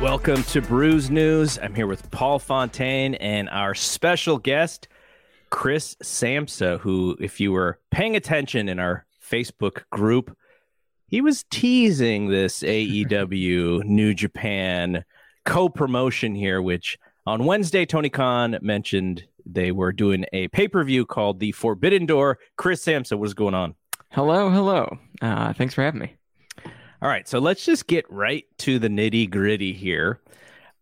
welcome to Brews News. I'm here with Paul Fontaine and our special guest, Chris Samsa, who, if you were paying attention in our Facebook group, he was teasing this AEW New Japan co promotion here, which on Wednesday, Tony Khan mentioned they were doing a pay per view called The Forbidden Door. Chris Samsa, what's going on? Hello, hello. Uh, thanks for having me. All right, so let's just get right to the nitty gritty here.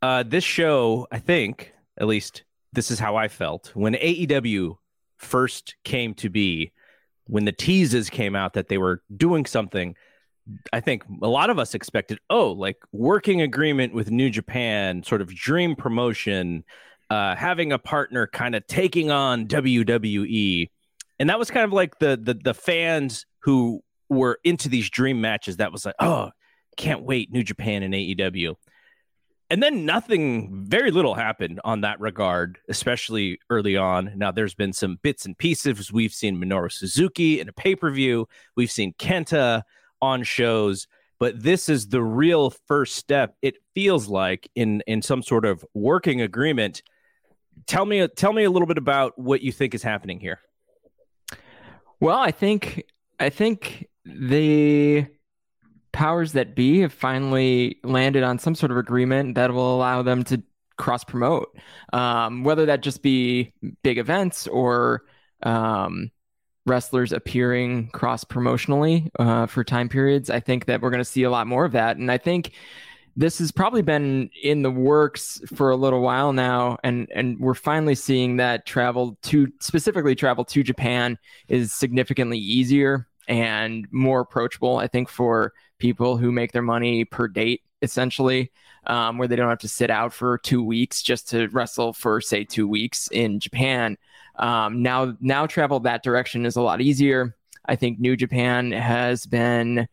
Uh, this show, I think, at least this is how I felt when AEW first came to be, when the teases came out that they were doing something. I think a lot of us expected, oh, like working agreement with New Japan, sort of dream promotion, uh, having a partner kind of taking on WWE. And that was kind of like the the the fans who were into these dream matches that was like, oh, can't wait, New Japan and AEW. And then nothing, very little happened on that regard, especially early on. Now, there's been some bits and pieces. We've seen Minoru Suzuki in a pay per view, we've seen Kenta on shows, but this is the real first step, it feels like, in, in some sort of working agreement. Tell me, tell me a little bit about what you think is happening here. Well, I think I think the powers that be have finally landed on some sort of agreement that will allow them to cross promote, um, whether that just be big events or um, wrestlers appearing cross promotionally uh, for time periods. I think that we're going to see a lot more of that, and I think this has probably been in the works for a little while now. And and we're finally seeing that travel to specifically travel to Japan is significantly easier and more approachable, I think, for people who make their money per date, essentially, um, where they don't have to sit out for two weeks just to wrestle for, say, two weeks in Japan. Um, now, now travel that direction is a lot easier. I think New Japan has been,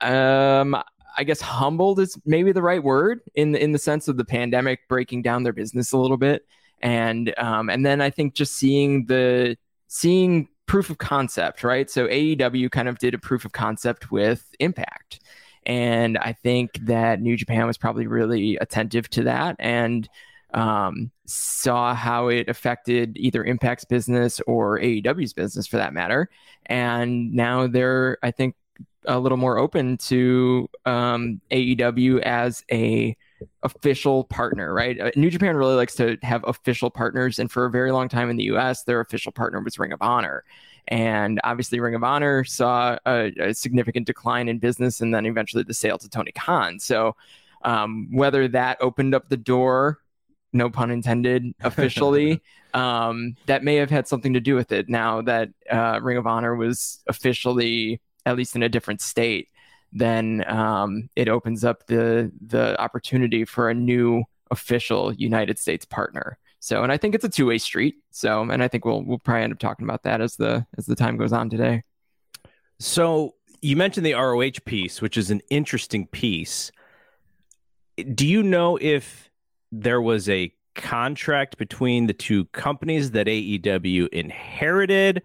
um, I guess, humbled is maybe the right word in the, in the sense of the pandemic breaking down their business a little bit, and um, and then I think just seeing the seeing proof of concept, right? So AEW kind of did a proof of concept with Impact. And I think that New Japan was probably really attentive to that and um, saw how it affected either Impact's business or AEW's business for that matter. And now they're, I think, a little more open to um, AEW as a official partner, right? Uh, New Japan really likes to have official partners, and for a very long time in the U.S., their official partner was Ring of Honor. And obviously, Ring of Honor saw a, a significant decline in business, and then eventually the sale to Tony Khan. So, um, whether that opened up the door, no pun intended, officially, um, that may have had something to do with it. Now that uh, Ring of Honor was officially, at least in a different state, then um, it opens up the the opportunity for a new official United States partner. So, and I think it's a two way street. So, and I think we'll we'll probably end up talking about that as the as the time goes on today. So, you mentioned the ROH piece, which is an interesting piece. Do you know if there was a contract between the two companies that AEW inherited?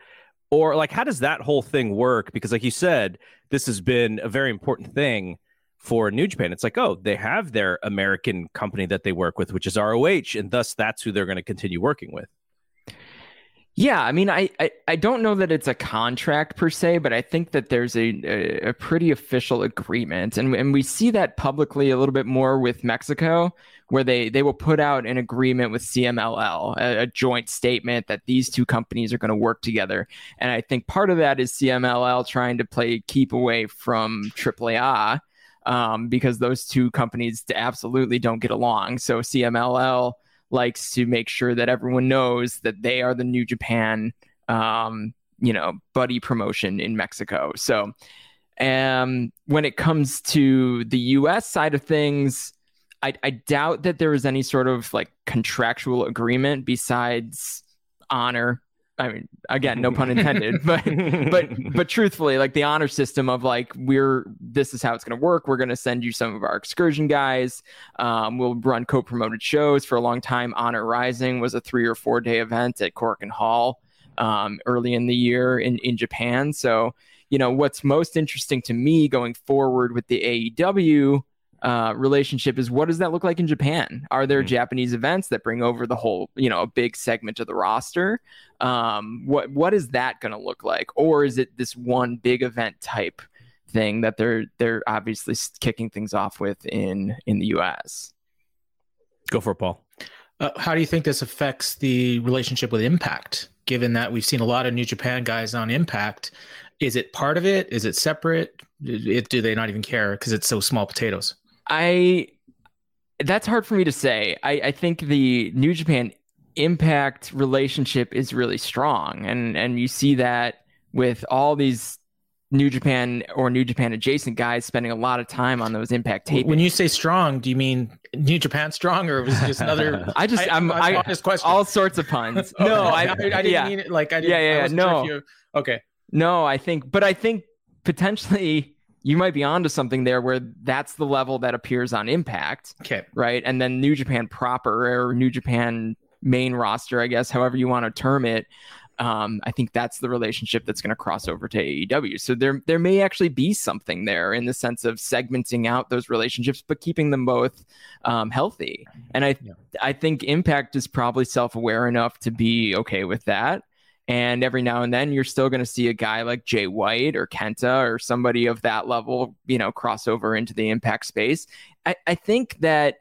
Or like how does that whole thing work? Because like you said, this has been a very important thing for New Japan. It's like, oh, they have their American company that they work with, which is ROH, and thus that's who they're going to continue working with. Yeah, I mean, I, I, I don't know that it's a contract per se, but I think that there's a, a, a, pretty official agreement, and and we see that publicly a little bit more with Mexico, where they they will put out an agreement with CMLL, a, a joint statement that these two companies are going to work together, and I think part of that is CMLL trying to play keep away from AAA, um, because those two companies absolutely don't get along. So CMLL likes to make sure that everyone knows that they are the New Japan, um, you know, buddy promotion in Mexico. So, um, when it comes to the U.S. side of things, I, I doubt that there was any sort of like contractual agreement besides honor I mean, again, no pun intended, but but but truthfully, like the honor system of like we're this is how it's going to work. We're going to send you some of our excursion guys. Um, we'll run co-promoted shows for a long time. Honor Rising was a three or four day event at Korakuen Hall um, early in the year in in Japan. So you know what's most interesting to me going forward with the AEW uh, relationship is what does that look like in Japan? Are there mm-hmm. Japanese events that bring over the whole, you know, a big segment of the roster? Um, what what is that going to look like, or is it this one big event type thing that they're they're obviously kicking things off with in in the U.S. Go for it, Paul. Uh, how do you think this affects the relationship with Impact? Given that we've seen a lot of New Japan guys on Impact, is it part of it? Is it separate? It, do they not even care because it's so small potatoes? I that's hard for me to say. I, I think the New Japan Impact relationship is really strong, and and you see that with all these New Japan or New Japan adjacent guys spending a lot of time on those impact tapes. When you say strong, do you mean New Japan strong, or was it just another? I just I, am I, I question. all sorts of puns. no, I, I, didn't yeah. mean it like I didn't, yeah yeah, yeah no sure you, okay no I think but I think potentially you might be onto something there where that's the level that appears on Impact. Okay, right, and then New Japan proper or New Japan main roster, I guess, however you want to term it, um, I think that's the relationship that's going to cross over to AEW. So there there may actually be something there in the sense of segmenting out those relationships, but keeping them both um, healthy. And I yeah. I think Impact is probably self aware enough to be okay with that. And every now and then, you're still going to see a guy like Jay White or Kenta or somebody of that level, you know, cross over into the Impact space. I, I think that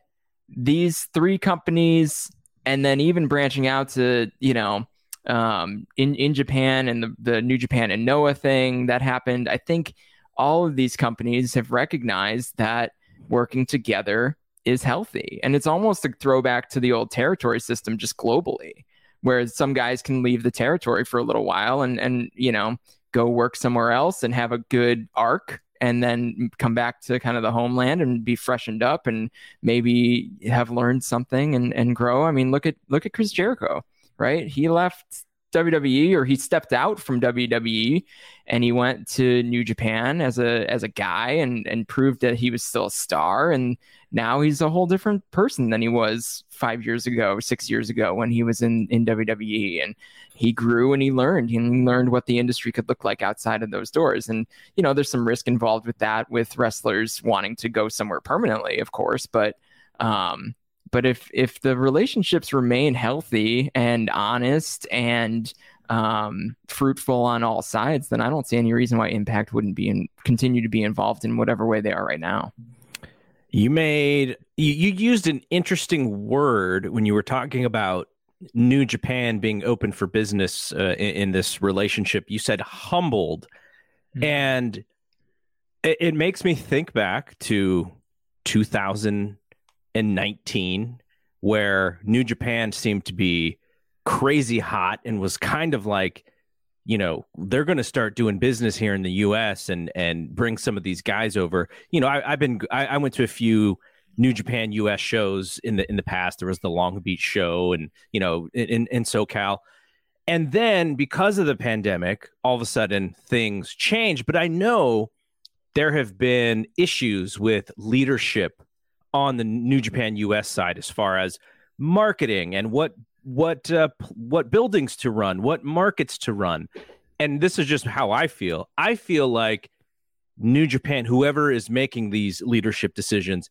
these three companies, and then even branching out to you know um, in in Japan and the the New Japan and Noah thing that happened. I think all of these companies have recognized that working together is healthy, and it's almost a throwback to the old territory system, just globally, where some guys can leave the territory for a little while and and you know go work somewhere else and have a good arc and then come back to kind of the homeland and be freshened up and maybe have learned something and, and grow. I mean, look at look at Chris Jericho right? He left WWE or he stepped out from WWE and he went to New Japan as a as a guy and and proved that he was still a star. And now he's a whole different person than he was 5 years ago, 6 years ago when he was in in WWE and he grew and he learned. He learned what the industry could look like outside of those doors. And you know there's some risk involved with that with wrestlers wanting to go somewhere permanently of course. But um but if if the relationships remain healthy and honest and um, fruitful on all sides, then I don't see any reason why Impact wouldn't be and continue to be involved in whatever way they are right now. You made you, you used an interesting word when you were talking about New Japan being open for business uh, in, in, this relationship. You said humbled, mm-hmm. and it, it makes me think back to 2000 and 19 where New Japan seemed to be crazy hot and was kind of like you know they're going to start doing business here in the U.S. and and bring some of these guys over. You know, I, have been I, I, went to a few New Japan U.S. shows in the in the past. There was the Long Beach show, and you know in in SoCal, and then because of the pandemic, all of a sudden things changed. But I know there have been issues with leadership on the New Japan US side as far as marketing and what what uh, what buildings to run, what markets to run. And this is just how I feel. I feel like New Japan, whoever is making these leadership decisions,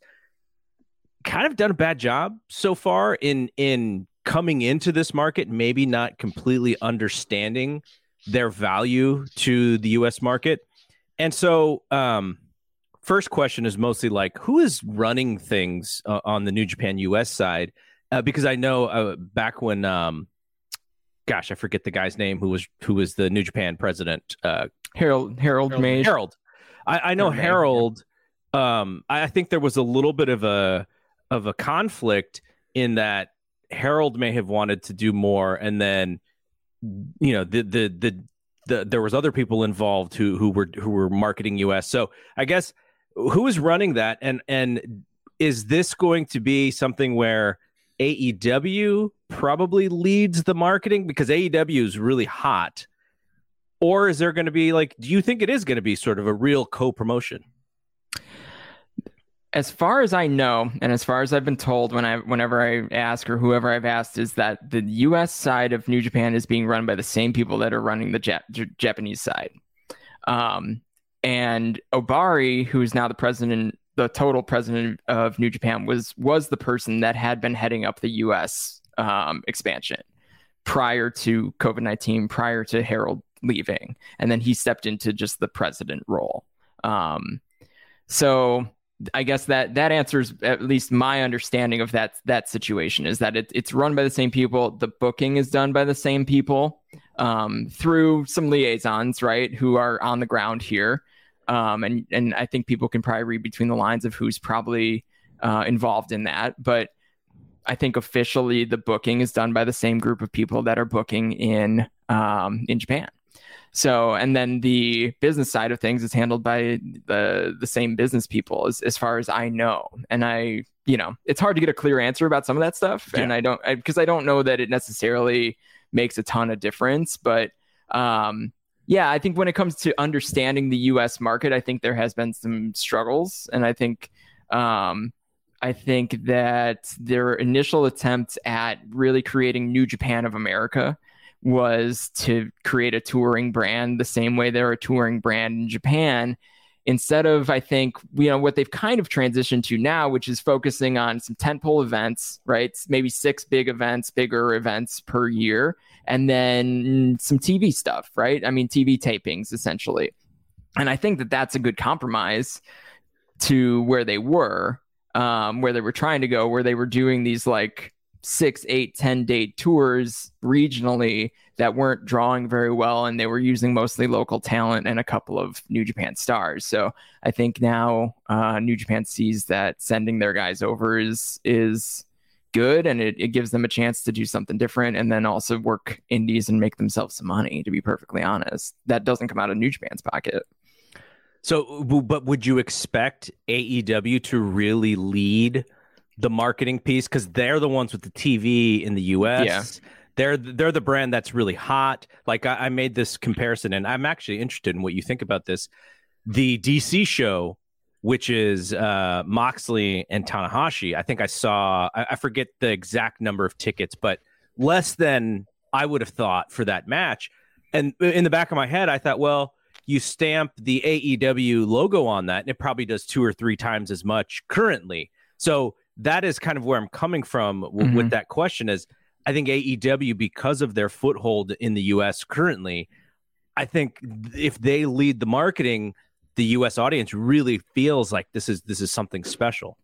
kind of done a bad job so far in in coming into this market, maybe not completely understanding their value to the US market. And so um first question is mostly like who is running things uh, on the New Japan US side? Uh, because I know uh, back when, um, gosh, I forget the guy's name who was who was the New Japan president. Uh, Harold Harold Meij. Harold. I, I know Harold. Um, I think there was a little bit of a of a conflict in that Harold may have wanted to do more, and then you know the the the, the there was other people involved who who were who were marketing US. So I guess who is running that and and is this going to be something where AEW probably leads the marketing because AEW is really hot or is there going to be like do you think it is going to be sort of a real co-promotion as far as I know, and as far as I've been told, when I whenever I ask or whoever I've asked, is that the U.S. side of New Japan is being run by the same people that are running the Jap- Japanese side. Um, and Ohbari, who is now the president the total president of New Japan was was the person that had been heading up the U.S. Um, expansion prior to COVID nineteen, prior to Harold leaving, and then he stepped into just the president role. Um, so I guess that that answers at least my understanding of that that situation is that it, it's run by the same people. The booking is done by the same people um, through some liaisons, right, who are on the ground here. Um, and and I think people can probably read between the lines of who's probably uh, involved in that. But I think officially the booking is done by the same group of people that are booking in um, in Japan. So, and then the business side of things is handled by the the same business people as, as far as I know. And I, you know, it's hard to get a clear answer about some of that stuff. Yeah. And I don't, because I, I, don't know that it necessarily makes a ton of difference. But um, yeah, I think when it comes to understanding the US market, I think there has been some struggles. And I think, um, I think that their initial attempts at really creating New Japan of America was to create a touring brand the same way they're a touring brand in Japan. Instead of, I think, you know, what they've kind of transitioned to now, which is focusing on some tentpole events, right? Maybe six big events, bigger events per year, and then some TV stuff, right? I mean, TV tapings essentially. And I think that that's a good compromise to where they were, um, where they were trying to go, where they were doing these like six, eight, ten date tours regionally that weren't drawing very well, and they were using mostly local talent and a couple of New Japan stars. So I think now uh, New Japan sees that sending their guys over is is good, and it, it gives them a chance to do something different, and then also work indies and make themselves some money. To be perfectly honest, that doesn't come out of New Japan's pocket. So, but would you expect AEW to really lead? The marketing piece because they're the ones with the TV in the US. Yeah. They're they're the brand that's really hot. Like I, I made this comparison, and I'm actually interested in what you think about this. The DC show, which is uh, Moxley and Tanahashi. I think I saw. I, I forget the exact number of tickets, but less than I would have thought for that match. And in the back of my head, I thought, well, you stamp the AEW logo on that, and it probably does two or three times as much currently. So that is kind of where I'm coming from w- mm-hmm. with that question is I think AEW because of their foothold in the US currently I think if they lead the marketing the US audience really feels like this is this is something special.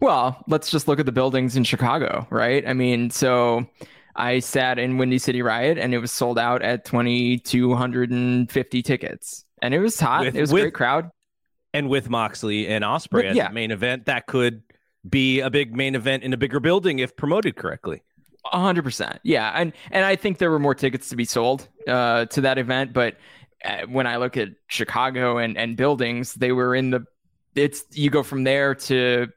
Well, let's just look at the buildings in Chicago, right? I mean, so I sat in Windy City Riot and it was sold out at 2250 tickets. And it was hot. With, it was with, a great crowd. And with Moxley and Ospreay as yeah. the main event, that could be a big main event in a bigger building if promoted correctly. A hundred percent, yeah, and and I think there were more tickets to be sold uh, to that event, but uh, when I look at Chicago and and buildings, they were in the. It's you go from there to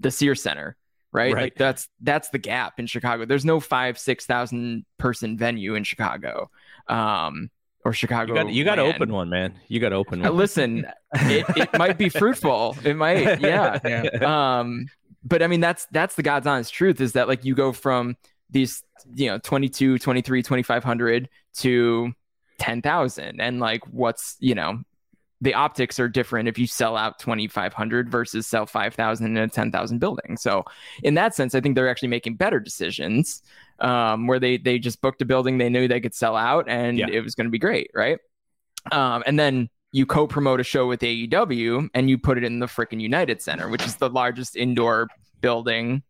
the Sears Center, right? right? Like that's that's the gap in Chicago. There's no five six thousand person venue in Chicago. Um, or Chicago. You got to open one, man. You got to open uh, one. listen, it, it might be fruitful. It might, yeah. yeah. Um, but I mean that's that's the God's honest truth is that like you go from these you know 22 23 2500 to 10,000 and like what's you know the optics are different if you sell out 2500 versus sell 5000 in a 10,000 building. So in that sense I think they're actually making better decisions um, where they they just booked a building they knew they could sell out and yeah. it was going to be great, right? Um, and then you co-promote a show with AEW and you put it in the freaking United Center, which is the largest indoor building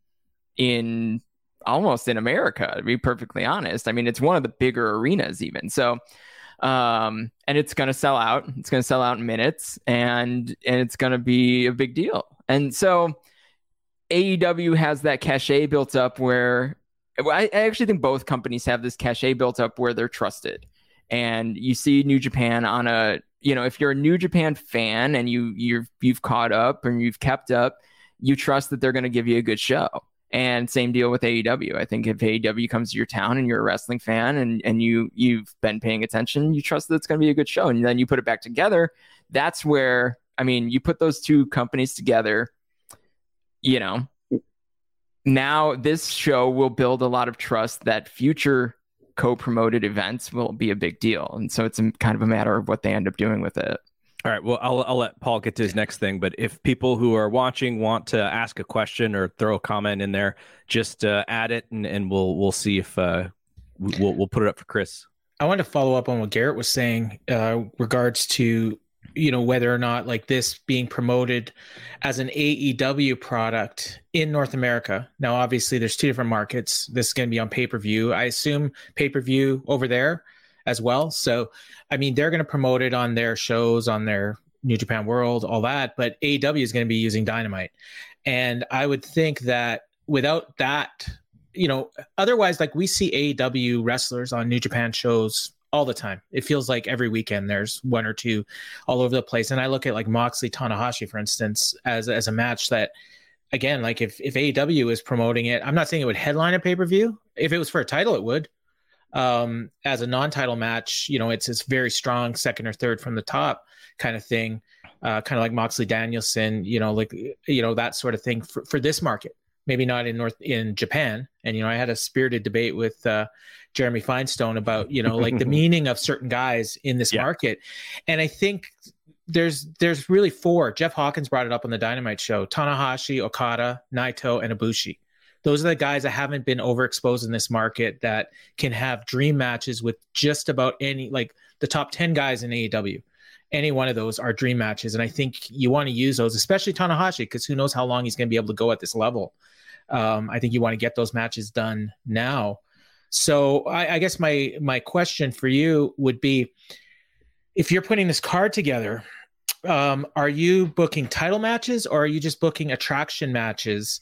in almost in America, to be perfectly honest. I mean, it's one of the bigger arenas even. So um and it's going to sell out. It's going to sell out in minutes and and it's going to be a big deal. And so AEW has that cachet built up where I, I actually think both companies have this cachet built up where they're trusted. And you see New Japan on a you know, if you're a New Japan fan and you you've you've caught up and you've kept up, you trust that they're going to give you a good show. And same deal with AEW. I think if AEW comes to your town and you're a wrestling fan and and you you've been paying attention, you trust that it's going to be a good show. And then you put it back together. That's where I mean, you put those two companies together. You know, now this show will build a lot of trust that future co-promoted events will be a big deal and so it's a, kind of a matter of what they end up doing with it All right. Well, I'll, I'll let Paul get to his next thing. But if people who are watching want to ask a question or throw a comment in there, just uh, add it, and, and we'll we'll see if uh, we'll we'll put it up for Chris. I want to follow up on what Garrett was saying, uh, regards to you know whether or not like this being promoted as an AEW product in North America. Now, obviously, there's two different markets. This is going to be on pay per view. I assume pay per view over there as well. So, I mean, they're going to promote it on their shows, on their New Japan World, all that. But AEW is going to be using Dynamite, and I would think that without that, you know, otherwise, like we see AEW wrestlers on New Japan shows all the time. It feels like every weekend there's one or two all over the place. And I look at like Moxley Tanahashi, for instance, as as a match that again, like if if AEW is promoting it, I'm not saying it would headline a pay-per-view. If it was for a title, it would. Um, as a non-title match, you know, it's it's very strong second or third from the top kind of thing. Uh, kind of like Moxley Danielson, you know, like you know, that sort of thing for, for this market maybe not in North in Japan. And you know, I had a spirited debate with uh, Jeremy Finestone about you know like the meaning of certain guys in this yeah. market, and I think there's there's really four. Jeff Hawkins brought it up on the Dynamite show: Tanahashi, Okada, Naito, and Ibushi. Those are the guys that haven't been overexposed in this market that can have dream matches with just about any like the top 10 guys in AEW any one of those are dream matches. And I think you want to use those, especially Tanahashi, because who knows how long he's going to be able to go at this level. Um, I think you want to get those matches done now. So I, I guess my my question for you would be, if you're putting this card together, um, are you booking title matches or are you just booking attraction matches?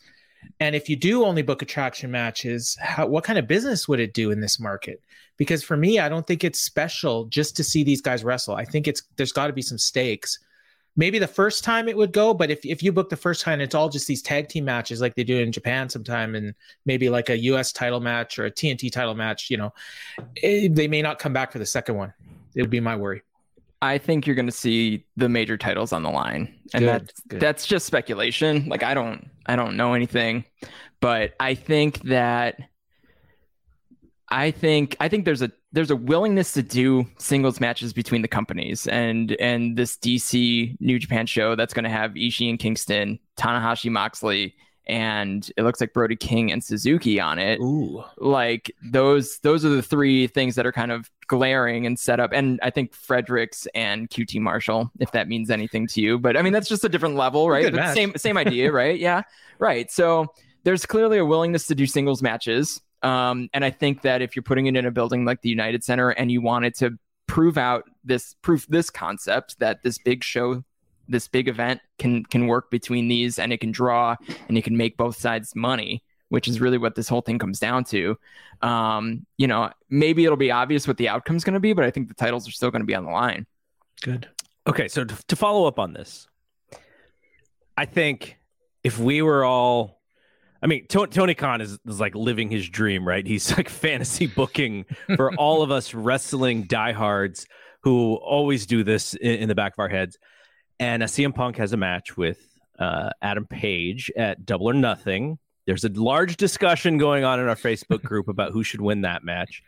And if you do only book attraction matches, how, what kind of business would it do in this market? Because for me, I don't think it's special just to see these guys wrestle. I think it's there's got to be some stakes maybe the first time it would go, but if, if you book the first time, it's all just these tag team matches like they do in Japan sometime, and maybe like a US title match or a TNT title match, you know, it, eh, they may not come back for the second one. It would be my worry. I think you're going to see the major titles on the line, and good, that's good. that's just speculation. Like I don't I don't know anything, but I think that I think I think there's a there's a willingness to do singles matches between the companies and and this DC New Japan show that's going to have Ishii and Kingston, Tanahashi, Moxley, and it looks like Brody King and Suzuki on it. Ooh. Like those those are the three things that are kind of glaring and set up. And I think Fredericks and QT Marshall, if that means anything to you. But I mean that's just a different level, right? But same same idea, right? Yeah. Right. So there's clearly a willingness to do singles matches. Um, and I think that if you're putting it in a building like the United Center and you wanted to prove out this proof this concept that this big show this big event can can work between these and it can draw and it can make both sides money which is really what this whole thing comes down to um, you know maybe it'll be obvious what the outcome is going to be but i think the titles are still going to be on the line. Good. Okay so to, to follow up on this i think if we were all I mean, Tony, Tony Khan is, is like living his dream, right? He's like fantasy booking for all of us wrestling diehards who always do this in, in the back of our heads. And uh, CM Punk has a match with uh, Adam Page at Double or Nothing. There's a large discussion going on in our Facebook group about who should win that match.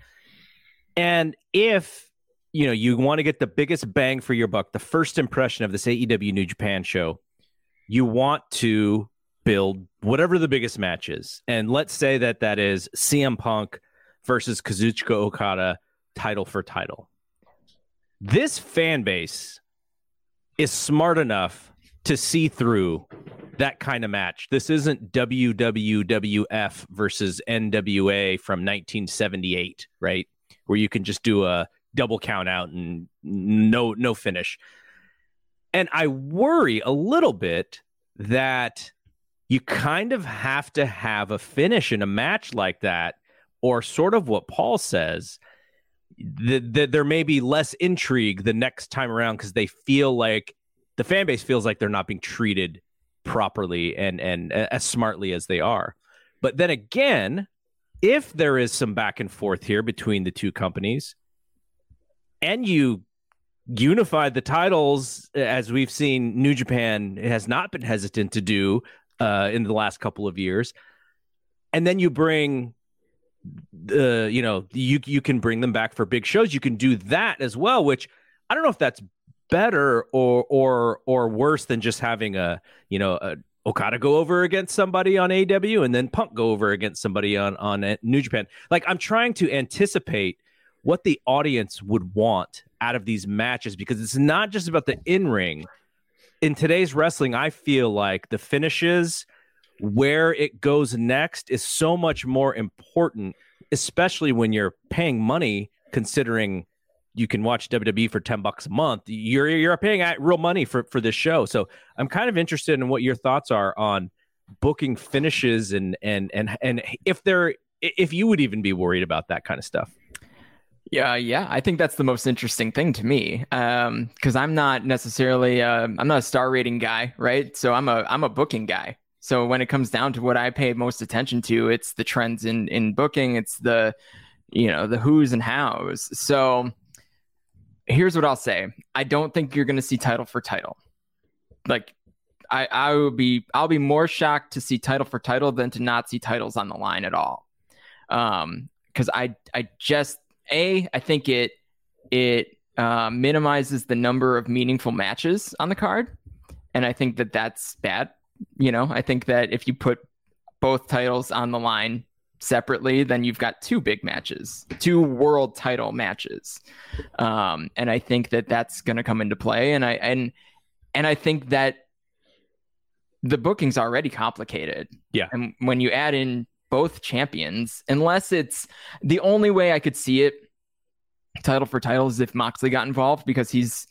And if you know you want to get the biggest bang for your buck, the first impression of this AEW New Japan show, you want to build whatever the biggest match is. And let's say that that is CM Punk versus Kazuchika Okada title for title. This fan base is smart enough to see through that kind of match. This isn't WWWF versus NWA from 1978, right? Where you can just do a double count out and no no finish. And I worry a little bit that you kind of have to have a finish in a match like that, or sort of what Paul says. That the, there may be less intrigue the next time around because they feel like the fan base feels like they're not being treated properly and and as smartly as they are. But then again, if there is some back and forth here between the two companies, and you unify the titles as we've seen New Japan has not been hesitant to do uh, in the last couple of years, and then you bring the uh, you know you you can bring them back for big shows. You can do that as well, which I don't know if that's better or or or worse than just having a you know a Okada go over against somebody on AW and then Punk go over against somebody on on New Japan. Like I'm trying to anticipate what the audience would want out of these matches because it's not just about the in ring. In today's wrestling, I feel like the finishes, where it goes next, is so much more important, especially when you're paying money, considering you can watch WWE for 10 bucks a month. You're you're paying real money for for this show. So I'm kind of interested in what your thoughts are on booking finishes and and and and if there if you would even be worried about that kind of stuff. Yeah, yeah, I think that's the most interesting thing to me, because um, I'm not necessarily uh, I'm not a star rating guy, right? So I'm a I'm a booking guy. So when it comes down to what I pay most attention to, it's the trends in in booking, it's the you know the who's and hows. So here's what I'll say: I don't think you're going to see title for title. Like I I would be I'll be more shocked to see title for title than to not see titles on the line at all. Um, because I I just a, I think it it uh, minimizes the number of meaningful matches on the card, and I think that that's bad. You know, I think that if you put both titles on the line separately, then you've got two big matches, two world title matches, um, and I think that that's going to come into play. And I and and I think that the booking's already complicated. Yeah, and when you add in both champions, unless it's the only way I could see it title for title is if Moxley got involved because he's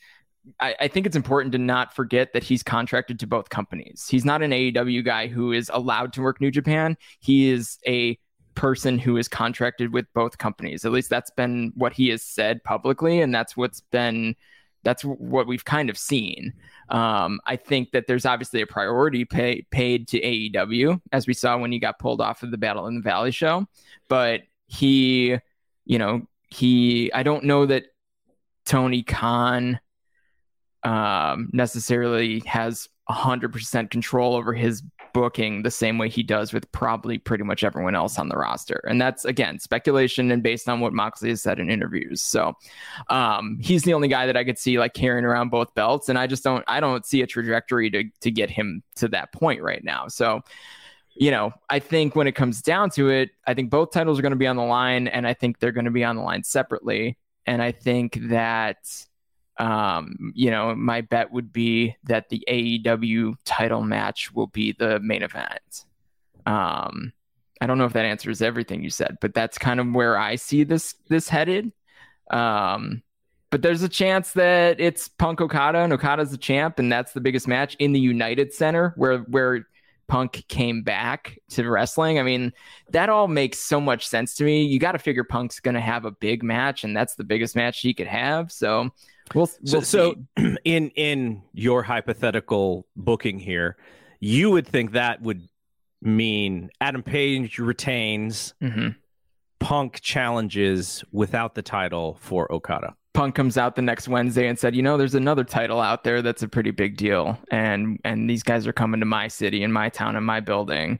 I, I, think it's important to not forget that he's contracted to both companies. He's not an AEW guy who is allowed to work New Japan. He is a person who is contracted with both companies. At least that's been what he has said publicly, and that's what's been that's what we've kind of seen. Um, I think that there's obviously a priority pay, paid to AEW, as we saw when he got pulled off of the Battle in the Valley show. But he, you know, he, I don't know that Tony Khan um, necessarily has 100% control over his booking the same way he does with probably pretty much everyone else on the roster. And that's, again, speculation and based on what Moxley has said in interviews. So um, he's the only guy that I could see like carrying around both belts. And I just don't, I don't see a trajectory to, to get him to that point right now. So, you know, I think when it comes down to it, I think both titles are going to be on the line and I think they're going to be on the line separately. And I think that, um, you know, my bet would be that the AEW title match will be the main event. Um, I don't know if that answers everything you said, but that's kind of where I see this this headed. Um, but there's a chance that it's Punk Okada and Okada's the champ, and that's the biggest match in the United Center where where Punk came back to wrestling. I mean, that all makes so much sense to me. You got to figure Punk's going to have a big match, and that's the biggest match he could have. So We'll, we'll so, so in in your hypothetical booking here, you would think that would mean Adam Page retains, mm-hmm. Punk challenges without the title for Okada. Punk comes out the next Wednesday and said, "You know, there's another title out there that's a pretty big deal, and and these guys are coming to my city and my town and my building."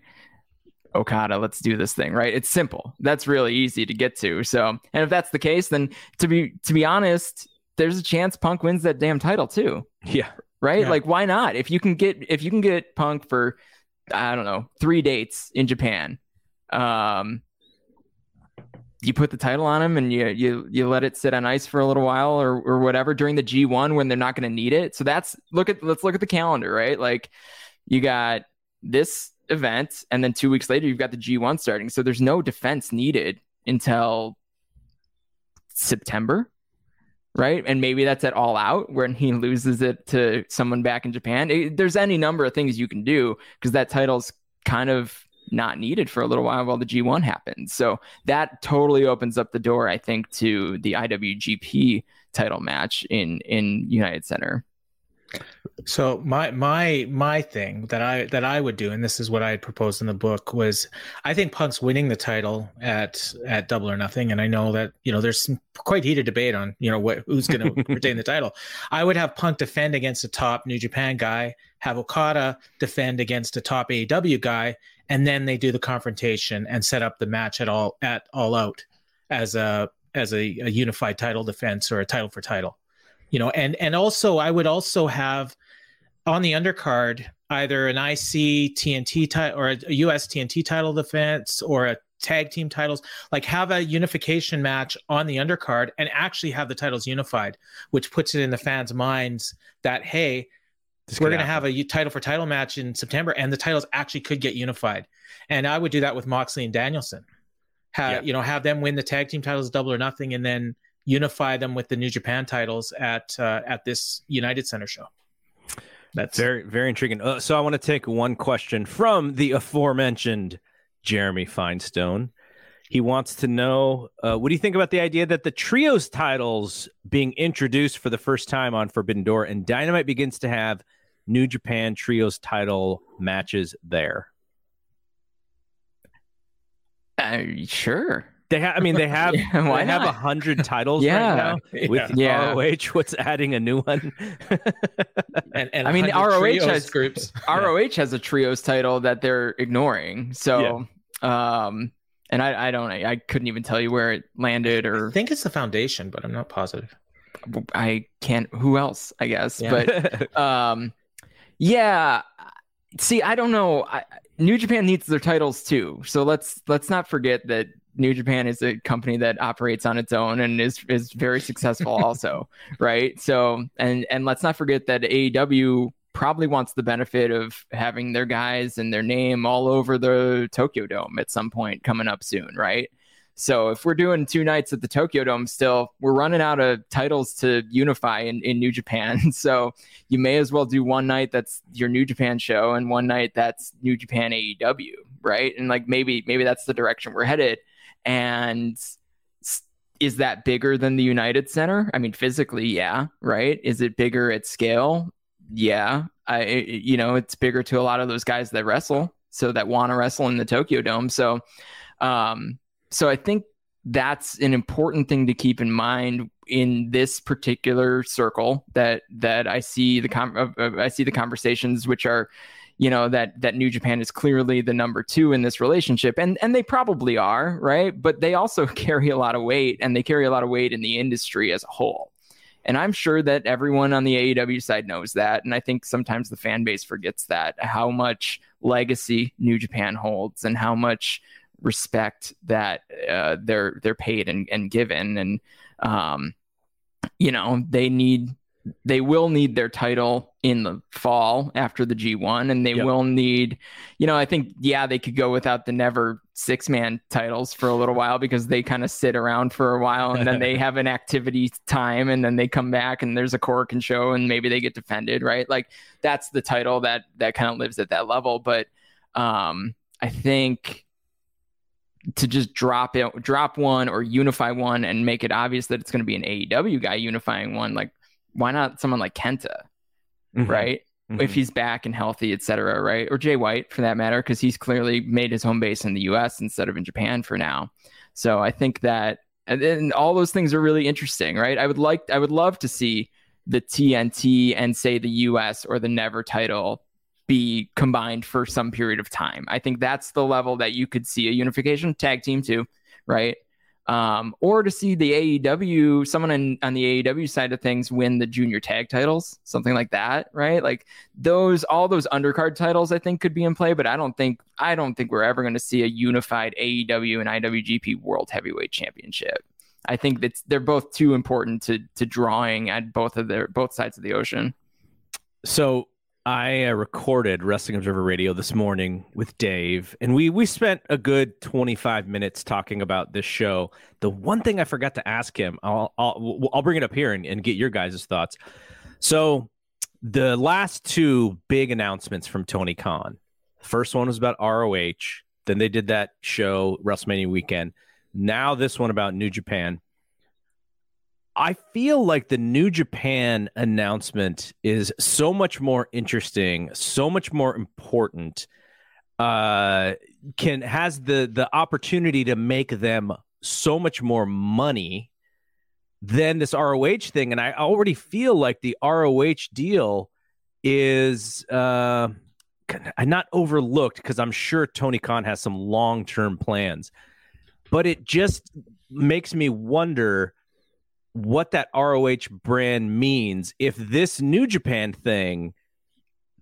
Okada, let's do this thing, right? It's simple. That's really easy to get to. So, and if that's the case, then to be to be honest, there's a chance Punk wins that damn title too. Yeah. Right? Yeah. Like why not? If you can get if you can get Punk for I don't know, 3 dates in Japan. Um you put the title on him and you you you let it sit on ice for a little while or or whatever during the G1 when they're not going to need it. So that's look at let's look at the calendar, right? Like you got this event and then 2 weeks later you've got the G1 starting. So there's no defense needed until September right? And maybe that's at all out when he loses it to someone back in Japan. It, there's any number of things you can do because that title's kind of not needed for a little while while the G1 happens. So that totally opens up the door, I think, to the IWGP title match in in United Center. So my my my thing that I that I would do, and this is what I had proposed in the book, was I think Punk's winning the title at at Double or Nothing, and I know that you know there's some quite heated debate on you know what who's going to retain the title. I would have Punk defend against a top New Japan guy, have Okada defend against a top AEW guy, and then they do the confrontation and set up the match at all at All Out as a as a, a unified title defense or a title for title You know, and and also I would also have on the undercard either an IC TNT title or a US TNT title defense or a tag team titles like have a unification match on the undercard and actually have the titles unified which puts it in the fans minds that hey this we're going to have a title for title match in September and the titles actually could get unified. And I would do that with Moxley and Danielson. Have yeah. you know have them win the tag team titles double or nothing and then unify them with the New Japan titles at uh, at this United Center show that's very very intriguing. Uh, so I want to take one question from the aforementioned Jeremy Finestone. He wants to know uh, what do you think about the idea that the trios titles being introduced for the first time on Forbidden Door and Dynamite begins to have New Japan trios title matches there? Uh, sure. They have. I mean, they have. yeah, why they have a hundred titles yeah. right now with yeah. ROH. What's adding a new one? and, and I mean, ROH has groups. ROH has a trios title that they're ignoring. So, yeah. um, and I, I don't, I couldn't even tell you where it landed or. I think it's the foundation, but I'm not positive. I can't. Who else? I guess, but um, yeah. See, I don't know. I, New Japan needs their titles too. So let's let's not forget that New Japan is a company that operates on its own and is is very successful also, right? So and and let's not forget that AEW probably wants the benefit of having their guys and their name all over the Tokyo Dome at some point coming up soon, right? So if we're doing two nights at the Tokyo Dome still, we're running out of titles to unify in, in New Japan. So you may as well do one night that's your New Japan show and one night that's New Japan AEW, right? And like maybe maybe that's the direction we're headed. And is that bigger than the United Center? I mean, physically, yeah, right? Is it bigger at scale? Yeah. I, you know, it's bigger to a lot of those guys that wrestle, so that want to wrestle in the Tokyo Dome. So, um, so I think that's an important thing to keep in mind in this particular circle that that I see the com- I see the conversations which are you know that that New Japan is clearly the number 2 in this relationship and and they probably are, right? But they also carry a lot of weight and they carry a lot of weight in the industry as a whole. And I'm sure that everyone on the AEW side knows that and I think sometimes the fan base forgets that how much legacy New Japan holds and how much respect that uh, they're they're paid and, and given and um, you know they need they will need their title in the fall after the G1 and they yep. will need you know I think yeah they could go without the never six man titles for a little while because they kind of sit around for a while and then they have an activity time and then they come back and there's a Korakuen show and maybe they get defended right like that's the title that that kind of lives at that level but um I think to just drop it drop one or unify one and make it obvious that it's going to be an AEW guy unifying one like why not someone like Kenta, mm-hmm. right? Mm-hmm. If he's back and healthy, etc., right? Or Jay White for that matter, because he's clearly made his home base in the U.S. instead of in Japan for now. So I think that, and, and all those things are really interesting, right? I would like, I would love to see the TNT and say the U.S. or the Never title be combined for some period of time. I think that's the level that you could see a unification tag team too, right? Um, or to see the AEW, someone in, on the AEW side of things win the junior tag titles, something like that, right? Like those, all those undercard titles, I think could be in play, but I don't think, I don't think we're ever going to see a unified AEW and IWGP World Heavyweight Championship. I think that they're both too important to to drawing at both of their both sides of the ocean. So I uh, recorded Wrestling Observer Radio this morning with Dave, and we we spent a good 25 minutes talking about this show. The one thing I forgot to ask him, I'll I'll, I'll bring it up here and, and get your guys' thoughts. So, the last two big announcements from Tony Khan. First one was about ROH. Then they did that show WrestleMania weekend. Now this one about New Japan. I feel like the New Japan announcement is so much more interesting, so much more important. Uh, can has the the opportunity to make them so much more money than this ROH thing, and I already feel like the ROH deal is uh not overlooked because I'm sure Tony Khan has some long term plans, but it just makes me wonder what that ROH brand means if this New Japan thing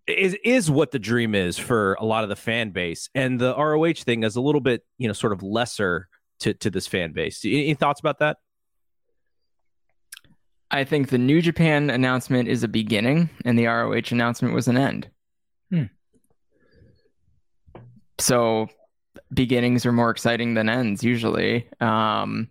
is is what the dream is for a lot of the fan base, and the ROH thing is a little bit, you know, sort of lesser to to this fan base. Any, any thoughts about that? I think the New Japan announcement is a beginning, and the ROH announcement was an end. Hmm. So beginnings are more exciting than ends usually. Um,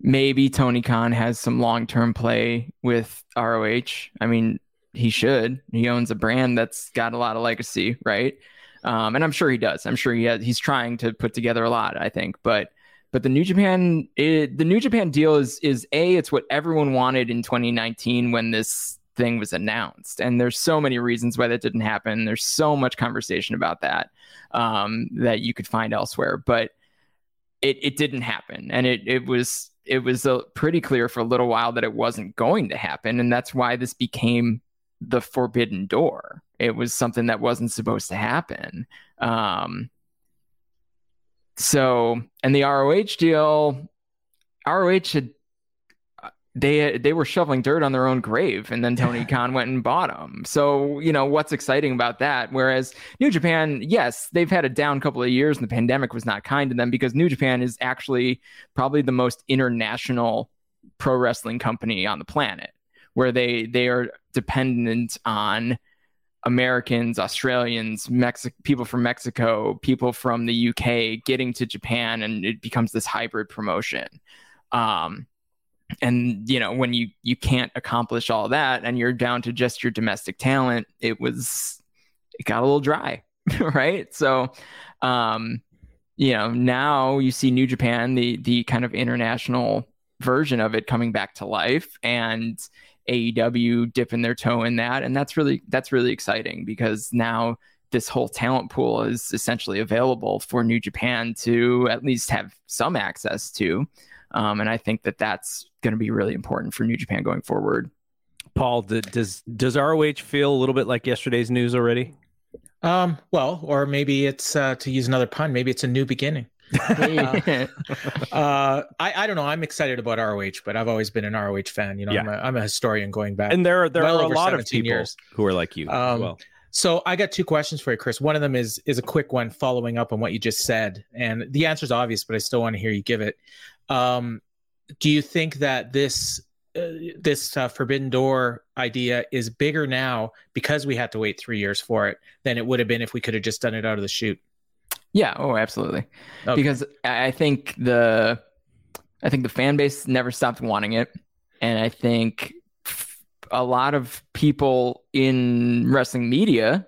maybe Tony Khan has some long term play with ROH. I mean, he should. He owns a brand that's got a lot of legacy, right? Um, and I'm sure he does. I'm sure he has, he's trying to put together a lot. I think, but but the New Japan it, the New Japan deal is is a it's what everyone wanted in 2019 when this thing was announced, and there's so many reasons why that didn't happen. There's so much conversation about that um, that you could find elsewhere, but it it didn't happen, and it it was it was a, pretty clear for a little while that it wasn't going to happen, and that's why this became the forbidden door. It was something that wasn't supposed to happen. Um, so, and the ROH deal, ROH had they they were shoveling dirt on their own grave, and then Tony Khan went and bought them. So you know what's exciting about that? Whereas New Japan, yes, they've had a down couple of years, and the pandemic was not kind to them because New Japan is actually probably the most international pro wrestling company on the planet, where they they are dependent on Americans, Australians, Mexico, people from Mexico, people from the UK getting to Japan, and it becomes this hybrid promotion. Um, and you know when you you can't accomplish all that, and you're down to just your domestic talent, it was it got a little dry, right? So, um, you know, now you see New Japan, the the kind of international version of it coming back to life, and AEW dipping their toe in that, and that's really that's really exciting because now this whole talent pool is essentially available for New Japan to at least have some access to, um, and I think that that's going to be really important for New Japan going forward. Paul, does does ROH feel a little bit like yesterday's news already? Um, well, or maybe it's uh, to use another pun, maybe it's a new beginning. uh, uh, I, I don't know. I'm excited about ROH, but I've always been an ROH fan. You know, yeah. I'm, a, I'm a historian going back. And there are there well are a lot of people years. who are like you um, well. So I got two questions for you, Chris. One of them is is a quick one, following up on what you just said, and the answer is obvious, but I still want to hear you give it. Um, do you think that this uh, this uh, forbidden door idea is bigger now because we had to wait three years for it than it would have been if we could have just done it out of the chute? Yeah. Oh, absolutely. Okay. Because I think the I think the fan base never stopped wanting it, and I think a lot of people in wrestling media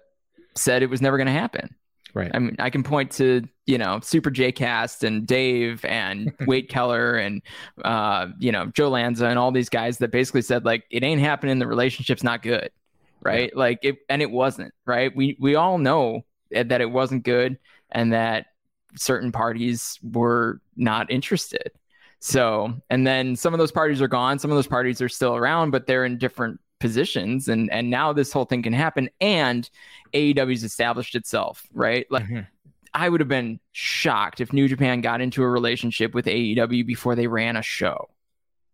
said it was never going to happen. Right. I mean, I can point to you know Super J Cast and Dave and Wade Keller and uh, you know Joe Lanza and all these guys that basically said like it ain't happening. The relationship's not good, right? Yeah. Like it, and it wasn't. Right. We we all know that it wasn't good and that certain parties were not interested. So, and then some of those parties are gone, some of those parties are still around, but they're in different positions and and now this whole thing can happen and AEW's established itself, right? Like mm-hmm. I would have been shocked if New Japan got into a relationship with AEW before they ran a show.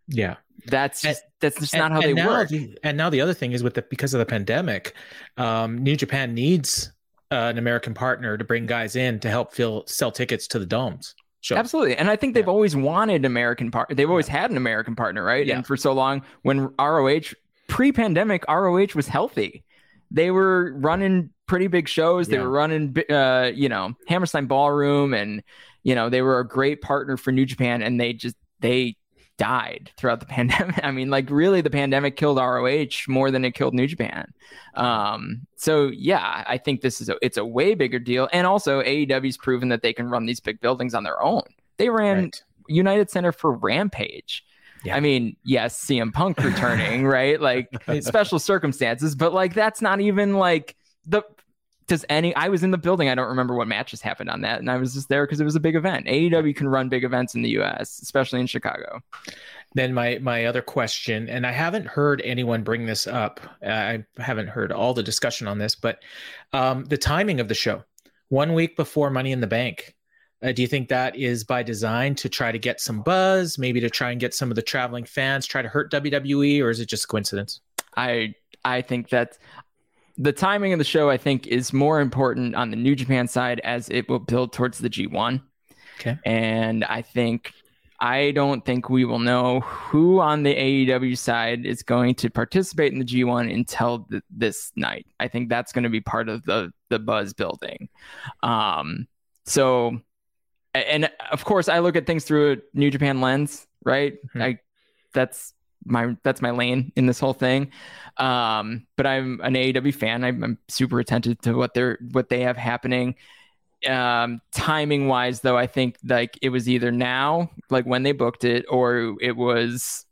Yeah. That's just, and, that's just not how they work. The, and now the other thing is with the because of the pandemic, um, New Japan needs uh, an American partner to bring guys in to help fill sell tickets to the domes. Absolutely. And I think they've yeah. always wanted American partner. They've always yeah. had an American partner, right? Yeah. And for so long, when ROH pre-pandemic, ROH was healthy. They were running pretty big shows. They yeah. were running, uh, you know, Hammerstein Ballroom, and you know they were a great partner for New Japan. And they just they died throughout the pandemic. I mean, like really, the pandemic killed ROH more than it killed New Japan. Um, so yeah, I think this is a, it's a way bigger deal. And also, AEW's proven that they can run these big buildings on their own. They ran right. United Center for Rampage. Yeah. I mean, yes, CM Punk returning, right? Like special circumstances, but like that's not even like the does any I was in the building. I don't remember what matches happened on that. And I was just there because it was a big event. AEW can run big events in the US, especially in Chicago. Then my my other question, and I haven't heard anyone bring this up. I haven't heard all the discussion on this, but um, the timing of the show. One week before Money in the Bank, Uh, do you think that is by design to try to get some buzz, maybe to try and get some of the traveling fans, try to hurt WWE, or is it just coincidence? I I think that the timing of the show I think is more important on the New Japan side as it will build towards the G1. Okay. And I think I don't think we will know who on the AEW side is going to participate in the G1 until th- this night. I think that's going to be part of the the buzz building. Um, so, and of course, I look at things through a New Japan lens, right? Mhm. I that's my that's my lane in this whole thing. Um, but I'm an AEW fan. I'm, I'm super attentive to what they're what they have happening um timing wise though i think like it was either now like when they booked it or it was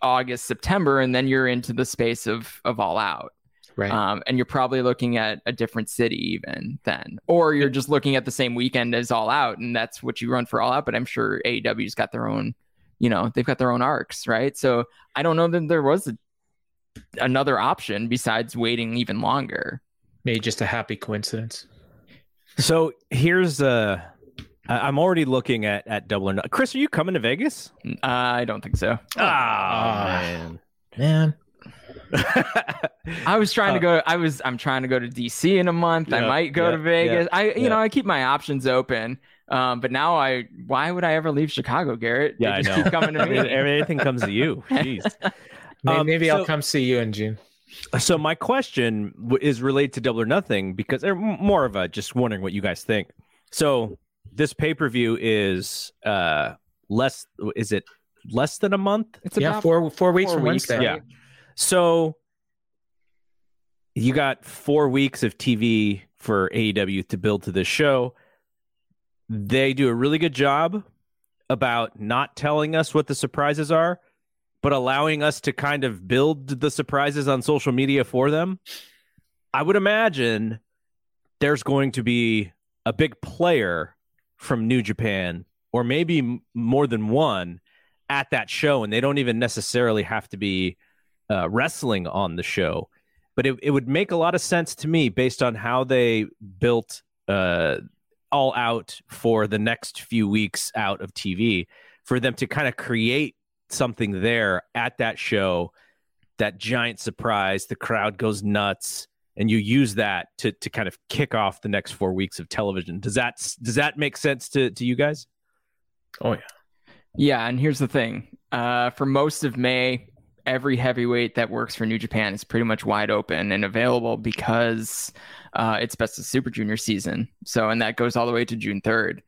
august september and then you're into the space of of all out Right. um and you're probably looking at a different city even then or you're just looking at the same weekend as all out and that's what you run for all out but i'm sure aew's got their own you know they've got their own arcs right so i don't know that there was a, another option besides waiting even longer maybe just a happy coincidence. So here's uh I- I'm already looking at at Double or Nothing. Chris, are you coming to Vegas? uh, i don't think so Ah, man. Man, I was trying to Uh, go. I was. I'm trying to go to DC in a month. I might go yeah, to Vegas. I, you yeah. know, I keep my options open. Um, but now I. Why would I ever leave Chicago, Garrett? They Yeah, I just know. Keep coming to me. Everything comes to you. Jeez. Um, maybe I'll come see you in June. So my question is related to Double or Nothing because or m- more of a just wondering what you guys think. So this pay per view is uh less. Is it less than a month? It's Yeah, about four four weeks four from weeks, Wednesday. Yeah. So you got four weeks of TV for AEW to build to this show. They do a really good job about not telling us what the surprises are, but allowing us to kind of build the surprises on social media for them. I would imagine there's going to be a big player from New Japan, or maybe more than one, at that show, and they don't even necessarily have to be uh, wrestling on the show. But it, it would make a lot of sense to me based on how they built uh, all out for the next few weeks out of TV for them to kind of create something there at that show, that giant surprise, the crowd goes nuts, and you use that to to kind of kick off the next four weeks of television. Does that does that make sense to to you guys? Oh yeah. Yeah, and here's the thing. Uh, for most of May, every heavyweight that works for New Japan is pretty much wide open and available because uh, it's Best of Super Junior season. So, and that goes all the way to June 3rd.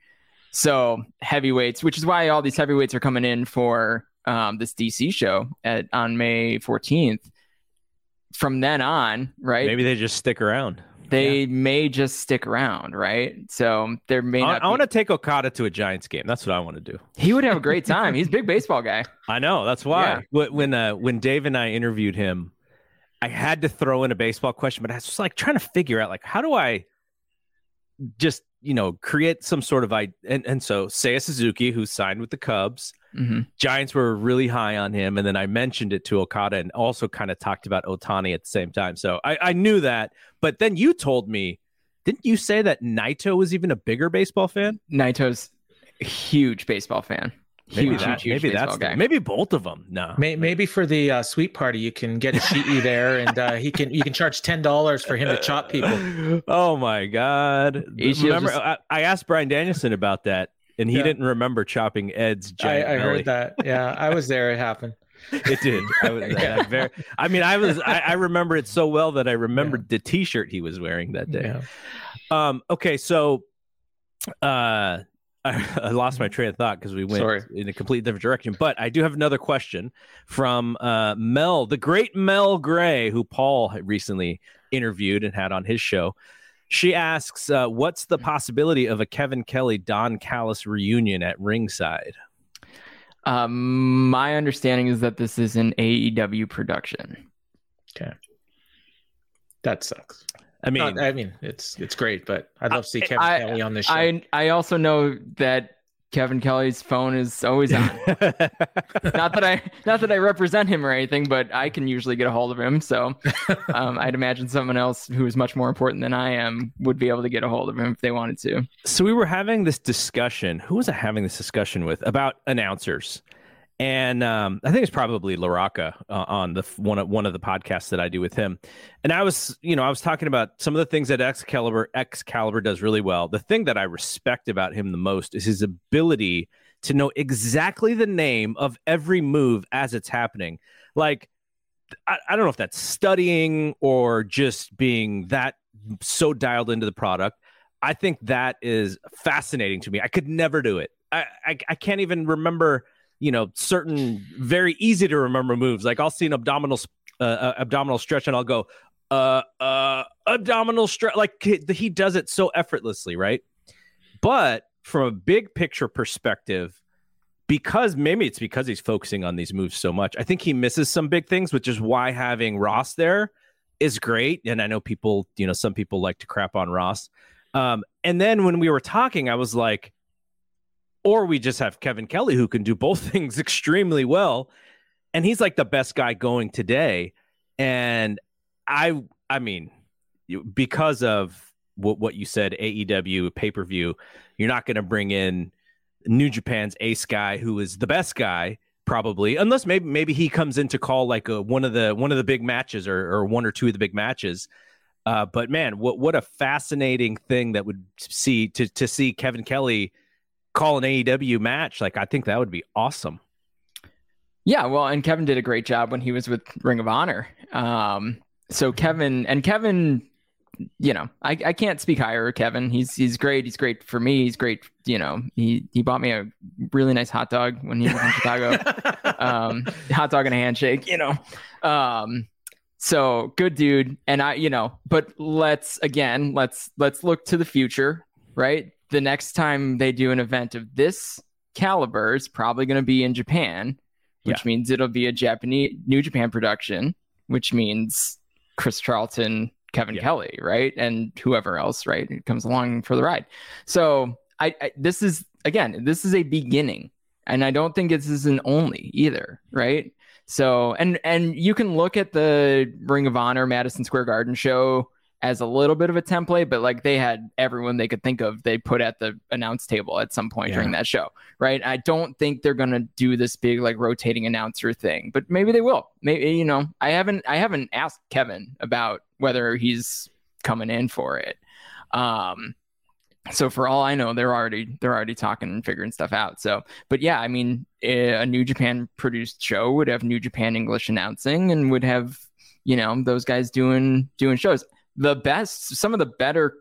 So, heavyweights, which is why all these heavyweights are coming in for um, this DC show at on May 14th. From then on, right? Maybe they just stick around. They may just stick around, right? So there may I, not. I want to take Okada to a Giants game. That's what I want to do. He would have a great time. He's a big baseball guy. I know. That's why. Wh- When uh, when Dave and I interviewed him, I had to throw in a baseball question, but I was just like trying to figure out like how do I just you know create some sort of I and and so Seiya Suzuki, who signed with the Cubs, hmm Giants were really high on him, and then I mentioned it to Okada and also kind of talked about Otani at the same time. So I, I knew that, but then you told me, didn't you say that Naito was even a bigger baseball fan? Naito's a huge baseball fan. Maybe Huge, that, huge, huge maybe baseball that's the- guy. maybe both of them. No, May, maybe for the uh, sweet party, you can get a sheety there, and uh, he can you can charge ten dollars for him to chop people. Oh my god! Remember, just- I, I asked Bryan Danielson about that, and he Yeah. didn't remember chopping Ed's I, giant I belly. heard that. Yeah, I was there. It happened. It did. I, was, Yeah. I, very, I mean, I was. I, I remember it so well that I remembered the T-shirt he was wearing that day. Yeah. Um. Okay. So, uh, I, I lost my train of thought because we went Sorry. in a completely different direction. But I do have another question from uh, Mel, the great Mel Gray, who Paul had recently interviewed and had on his show. She asks, uh, "What's the possibility of a Kevin Kelly Don Callis reunion at ringside?" Um, my understanding is that this is an AEW production. Okay, that sucks. I mean, Not- I mean, it's it's great, but I'd love to see Kevin I- Kelly on this show. I I also know that Kevin Kelly's phone is always on. not that I not that I represent him or anything, but I can usually get a hold of him. So um, I'd imagine someone else who is much more important than I am would be able to get a hold of him if they wanted to. So we were having this discussion. Who was I having this discussion with about announcers? And um, I think it's probably LaRocca uh, on the one of one of the podcasts that I do with him. And I was, you know, I was talking about some of the things that Excalibur Excalibur does really well. The thing that I respect about him the most is his ability to know exactly the name of every move as it's happening. Like, I, I don't know if that's studying or just being that so dialed into the product. I think that is fascinating to me. I could never do it. I, I, I can't even remember you know certain very easy to remember moves. Like I'll see an abdominal uh, uh, abdominal stretch and I'll go uh uh abdominal stretch. Like he, he does it so effortlessly, right? But from a big picture perspective, because maybe it's because he's focusing on these moves so much. I think he misses some big things, which is why having Ross there is great. And I know people, you know, some people like to crap on Ross. Um, and then when we were talking, I was like, or we just have Kevin Kelly who can do both things extremely well. And he's like the best guy going today. And I, I mean, because of what, what you said, AEW pay per view, you're not going to bring in New Japan's ace guy who is the best guy probably unless maybe maybe he comes in to call like a, one of the one of the big matches or, or one or two of the big matches uh, but man what what a fascinating thing that would see to to see Kevin Kelly call an AEW match, like I think that would be awesome. Yeah, well, and Kevin did a great job when he was with Ring of Honor. Um, so Kevin and Kevin, you know, I, I can't speak higher of Kevin. He's he's great. He's great for me. He's great. You know, he he bought me a really nice hot dog when he was in Chicago. Um, hot dog and a handshake. You know, um, so good dude. And I, you know, but let's again, let's let's look to the future, right? The next time they do an event of this caliber is probably going to be in Japan, which yeah. means it'll be a Japanese New Japan production, which means Chris Charlton, Kevin yeah. Kelly, right, and whoever else, right, it comes along for the ride. So I, I this is again, this is a beginning, and I don't think this is an only either, right? So and and you can look at the Ring of Honor Madison Square Garden show as a little bit of a template, but like they had everyone they could think of they put at the announce table at some point yeah. during that show, right? I don't think they're gonna do this big like rotating announcer thing, but maybe they will. Maybe you know, I haven't I haven't asked Kevin about whether he's coming in for it. Um, so for all I know, they're already they're already talking and figuring stuff out. So, but yeah, I mean, a New Japan produced show would have New Japan English announcing and would have you know those guys doing doing shows the best, some of the better,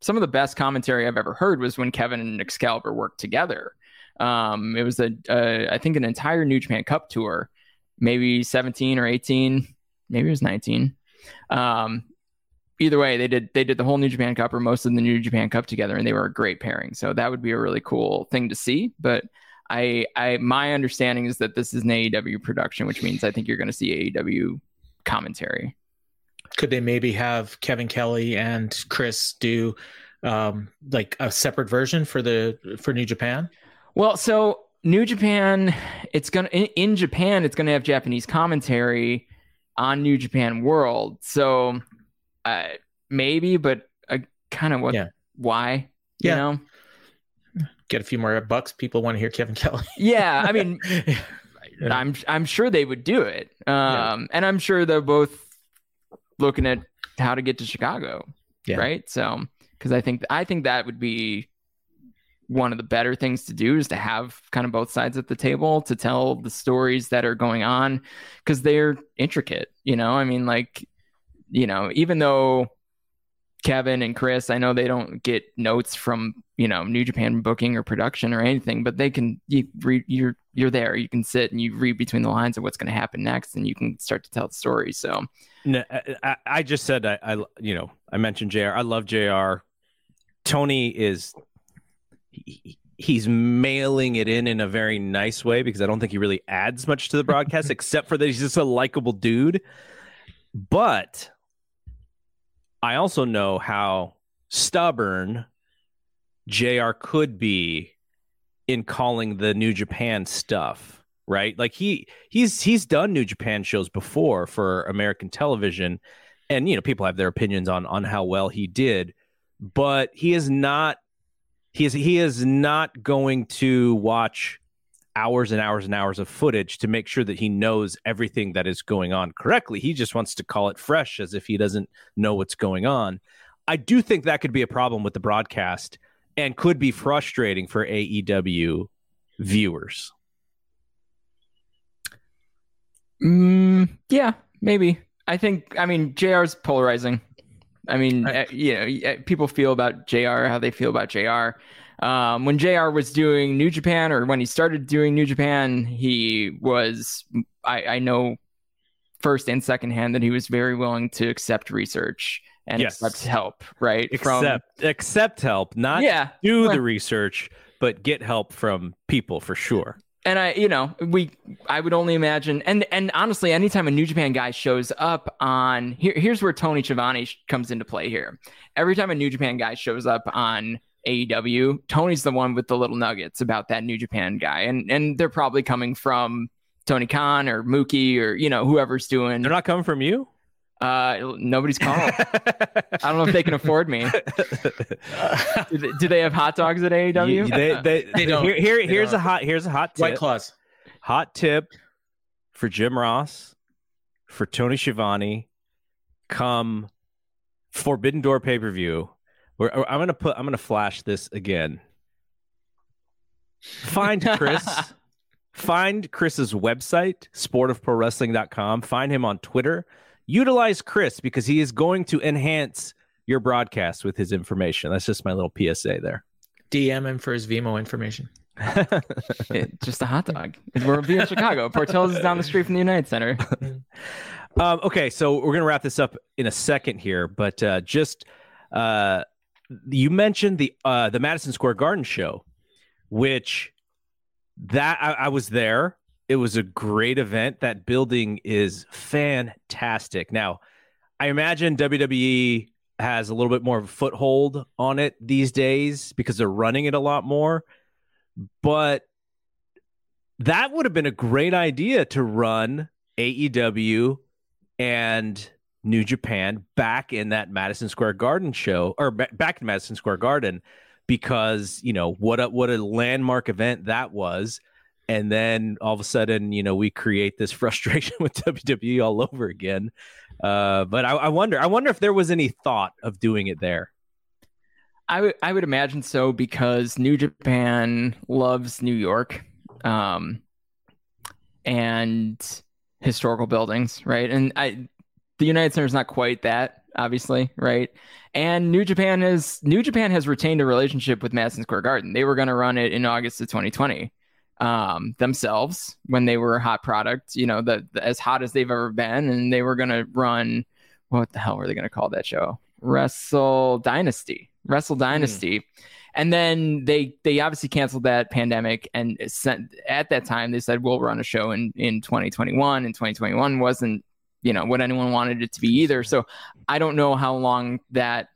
some of the best commentary I've ever heard was when Kevin and Excalibur worked together. Um, it was a, I think, an entire New Japan Cup tour, maybe 17 or 18, maybe it was 19. Um, either way, they did they did the whole New Japan Cup or most of the New Japan Cup together, and they were a great pairing. So that would be a really cool thing to see. But I, I, my understanding is that this is an AEW production, which means I think you're going to see AEW commentary could they maybe have Kevin Kelly and Chris do um, like a separate version for the for New Japan? Well, so New Japan, it's gonna in, in Japan, it's gonna have Japanese commentary on New Japan World. So uh, maybe, but uh, kind of what? Yeah. Why? You yeah. know, get a few more bucks. People want to hear Kevin Kelly. yeah, I mean. I'm I'm sure they would do it, um, yeah. and I'm sure they're both looking at how to get to Chicago. Yeah. Right. So, because I think I think that would be one of the better things to do is to have kind of both sides at the table to tell the stories that are going on because they're intricate. You know, I mean, like, you know, even though Kevin and Chris, I know they don't get notes from you know New Japan booking or production or anything, but they can you read you're you're there. You can sit and you read between the lines of what's going to happen next, and you can start to tell the story. So, no, I, I just said I, I you know I mentioned Jr. I love Jr. Tony is he, he's mailing it in in a very nice way because I don't think he really adds much to the broadcast except for that he's just a likable dude. But I also know how stubborn JR could be in calling the New Japan stuff, right? Like he he's he's done New Japan shows before for American television, and you know people have their opinions on on how well he did, but he is not he is he is not going to watch hours and hours and hours of footage to make sure that he knows everything that is going on correctly. He just wants to call it fresh as if he doesn't know what's going on. I do think that could be a problem with the broadcast and could be frustrating for AEW viewers. Mm, yeah, maybe. I think. I mean, Jr's polarizing. I mean, I, uh, you know, uh, people feel about Jr. how they feel about Jr. Um, when Jr. was doing New Japan, or when he started doing New Japan, he was. I, I know first and second hand that he was very willing to accept research and yes. accept help, right? Accept from, accept help, not yeah, do the research, but get help from people for sure. And I, you know, we I would only imagine and and honestly, anytime a New Japan guy shows up on here, here's where Tony Schiavone comes into play here. Every time a New Japan guy shows up on AEW, Tony's the one with the little nuggets about that New Japan guy. And and they're probably coming from Tony Khan or Mookie or you know whoever's doing. They're not coming from you. Uh, nobody's calling. I don't know if they can afford me. do, they, do, they, have hot dogs at AEW? You, they, they, they, don't. Here, here here's don't. a hot. Here's a hot tip. White claws. Hot tip for Jim Ross, for Tony Schiavone. Come Forbidden Door pay per view. Where I'm gonna put. I'm gonna flash this again. Find Chris. find Chris's website, sportofprowrestling.com. Find him on Twitter utilize Chris because he is going to enhance your broadcast with his information. That's just my little PSA there. DM him for his Venmo information. it, just a hot dog. We're in Chicago. Portillo's is down the street from the United Center. um, okay, so we're gonna wrap this up in a second here, but uh, just uh, you mentioned the uh, the Madison Square Garden show, which that I, I was there. It was a great event. That building is fantastic. Now, I imagine WWE has a little bit more of a foothold on it these days because they're running it a lot more. But that would have been a great idea to run AEW and New Japan back in that Madison Square Garden show or back in Madison Square Garden because, you know, what a, what a landmark event that was and then all of a sudden, you know, we create this frustration with WWE all over again. Uh, but I, I, wonder, I wonder if there was any thought of doing it there. I I would imagine so because New Japan loves New York, um, and historical buildings, right? And I, the United Center is not quite that, obviously, right? And New Japan is New Japan has retained a relationship with Madison Square Garden. They were going to run it in August of 2020 um, themselves when they were a hot product, you know, the, the, as hot as they've ever been, and they were going to run. What the hell were they going to call that show? Wrestle Dynasty, Wrestle Dynasty, mm. and then they they obviously canceled that pandemic and sent at that time they said we'll run a show in in 2021 and 2021 wasn't you know what anyone wanted it to be either. So I don't know how long that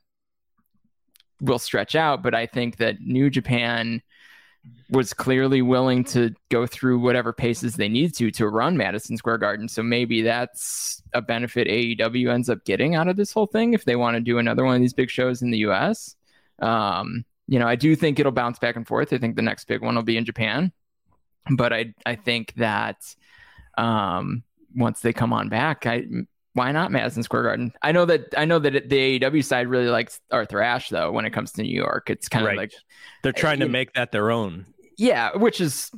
will stretch out, but I think that New Japan was clearly willing to go through whatever paces they need to to run Madison Square Garden. So maybe that's a benefit AEW ends up getting out of this whole thing if they want to do another one of these big shows in the US. Um, you know, I do think it'll bounce back and forth. I think the next big one will be in Japan. But I I think that um, once they come on back, I why not Madison Square Garden? I know that I know that the AEW side really likes Arthur Ashe though. When it comes to New York, it's kind of like they're eh, trying to make that their own. Yeah, which is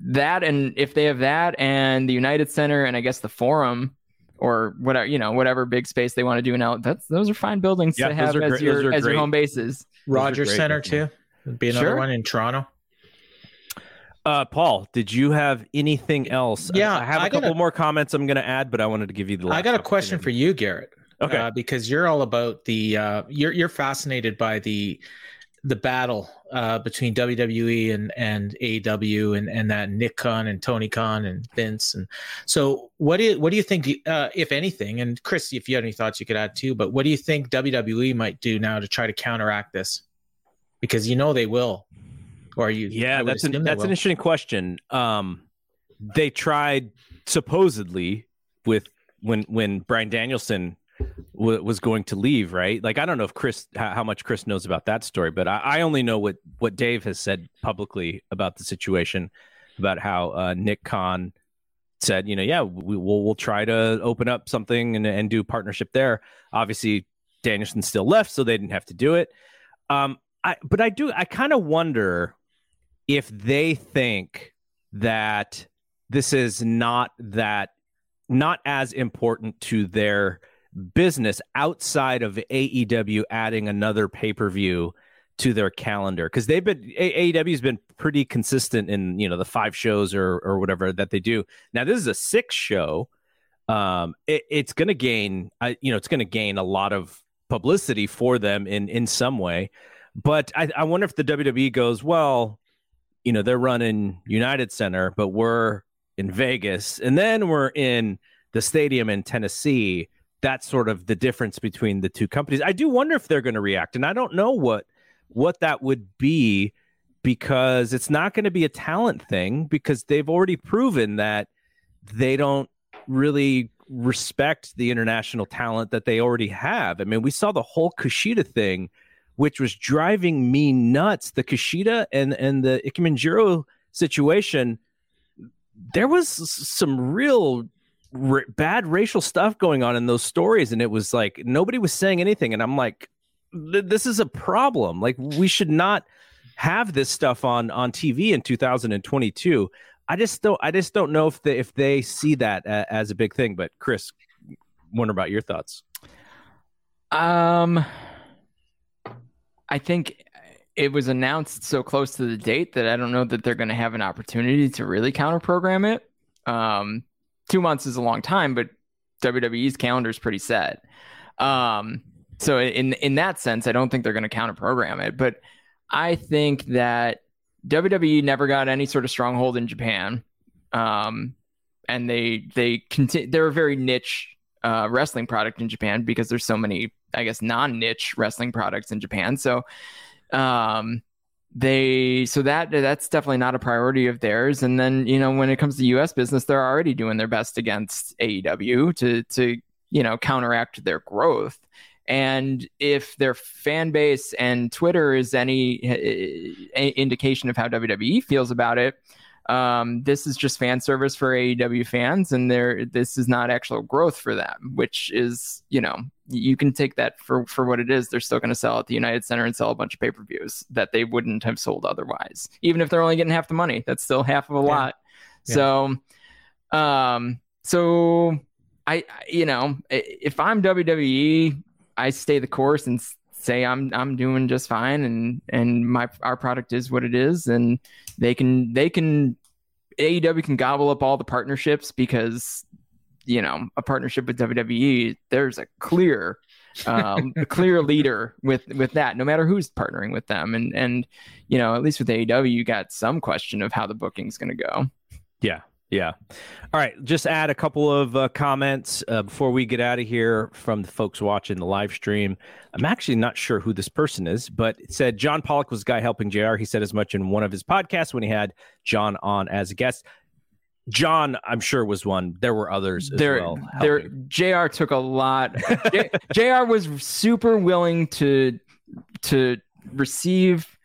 that, and if they have that and the United Center and I guess the Forum or whatever you know whatever big space they want to do now, that's those are fine buildings yeah, to have as great, your as your home bases. Rogers Center too, Would be another sure. one in Toronto. Uh, Paul, did you have anything else? Yeah, I have a I couple a, more comments I'm going to add, but I wanted to give you the. I got a question for you, Garrett. Okay, uh, because you're all about the uh, you're you're fascinated by the the battle uh, between WWE and and AEW and and that Nick Khan and Tony Khan and Vince and so what do you what do you think uh, if anything and Chris if you had any thoughts you could add too but what do you think WWE might do now to try to counteract this because you know they will Or are you? Yeah, that's an that's an interesting question. Um, they tried supposedly with when when Bryan Danielson w- was going to leave, right? Like I don't know if Chris how, how much Chris knows about that story, but I, I, only know what what Dave has said publicly about the situation, about how uh, Nick Khan said, you know, yeah, we, will we'll try to open up something and, and do partnership there. Obviously, Danielson still left, so they didn't have to do it. Um, I but I do I kind of wonder if they think that this is not that not as important to their business outside of AEW adding another pay-per-view to their calendar because they've been AEW's been pretty consistent in you know the five shows or or whatever that they do. Now this is a six show. Um, it, it's going to gain, I, you know, it's going to gain a lot of publicity for them in in some way. But I, I wonder if the WWE goes well. You know, they're running United Center, but we're in Vegas, and then we're in the stadium in Tennessee. That's sort of the difference between the two companies. I do wonder if they're going to react, and I don't know what what that would be because it's not going to be a talent thing because they've already proven that they don't really respect the international talent that they already have. I mean, we saw the whole Kushida thing, which was driving me nuts. The Kushida and and the Ikemenjiro situation, there was some real r- bad racial stuff going on in those stories, and it was like nobody was saying anything, and I'm like, this is a problem. Like we should not have this stuff on on TV in 2022. I just don't I just don't know if they if they see that a, as a big thing. But Chris, wonder about your thoughts. Um, I think it was announced so close to the date that I don't know that they're going to have an opportunity to really counter program it. Um, two months is a long time, but WWE's calendar is pretty set. Um, so in in that sense, I don't think they're going to counter program it. But I think that WWE never got any sort of stronghold in Japan, um, and they they continue. They're a very niche uh, wrestling product in Japan because there's so many, I guess, non niche wrestling products in Japan. So. Um, they so that that's definitely not a priority of theirs and then you know when it comes to US business they're already doing their best against AEW to to you know counteract their growth and if their fan base and Twitter is any uh, indication of how WWE feels about it, um, this is just fan service for AEW fans, and there this is not actual growth for them, which is you know you can take that for for what it is. They're still going to sell at the United Center and sell a bunch of pay per views that they wouldn't have sold otherwise, even if they're only getting half the money. That's still half of a yeah. lot. Yeah. So, um, so I you know if I'm WWE I stay the course and say I'm I'm doing just fine and and my our product is what it is and they can they can AEW can gobble up all the partnerships because you know a partnership with WWE there's a clear um, a clear leader with with that no matter who's partnering with them and and you know at least with AEW you got some question of how the booking's going to go. Yeah, yeah. All right. Just add a couple of uh, comments uh, before we get out of here from the folks watching the live stream. I'm actually not sure who this person is, but it said John Pollock was the guy helping JR. He said as much in one of his podcasts when he had John on as a guest. John, I'm sure was one. There were others there, well. There, Jr. took a lot. Jr. was super willing to to receive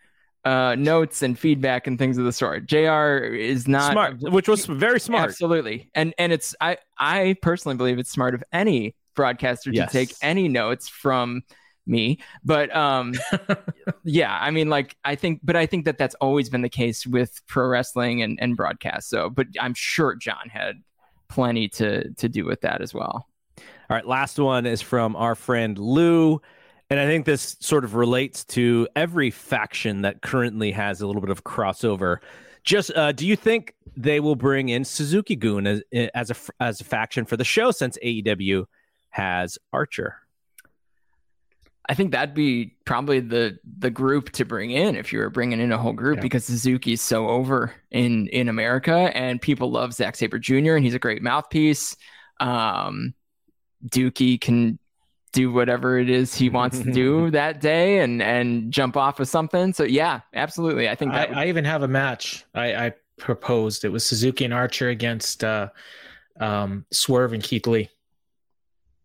uh, notes and feedback and things of the sort. Jr. is not smart, which was very smart. Absolutely, and and it's I I personally believe it's smart of any broadcaster yes. to take any notes from me but um yeah i mean like i think but i think that that's always been the case with pro wrestling and, and broadcast so but i'm sure john had plenty to to do with that as well all right last one is from our friend lou and I think this sort of relates to every faction that currently has a little bit of crossover. Just uh, do you think they will bring in Suzuki-gun as, as a as a faction for the show since AEW has Archer? I think that'd be probably the the group to bring in if you were bringing in a whole group yeah. because Suzuki's so over in in America and people love Zack Sabre Jr. and he's a great mouthpiece. Um, Douki can do whatever it is he wants to do that day and and jump off of something. So yeah, absolutely. I think I, would- I even have a match I, I proposed. It was Suzuki and Archer against uh, um, Swerve and Keith Lee,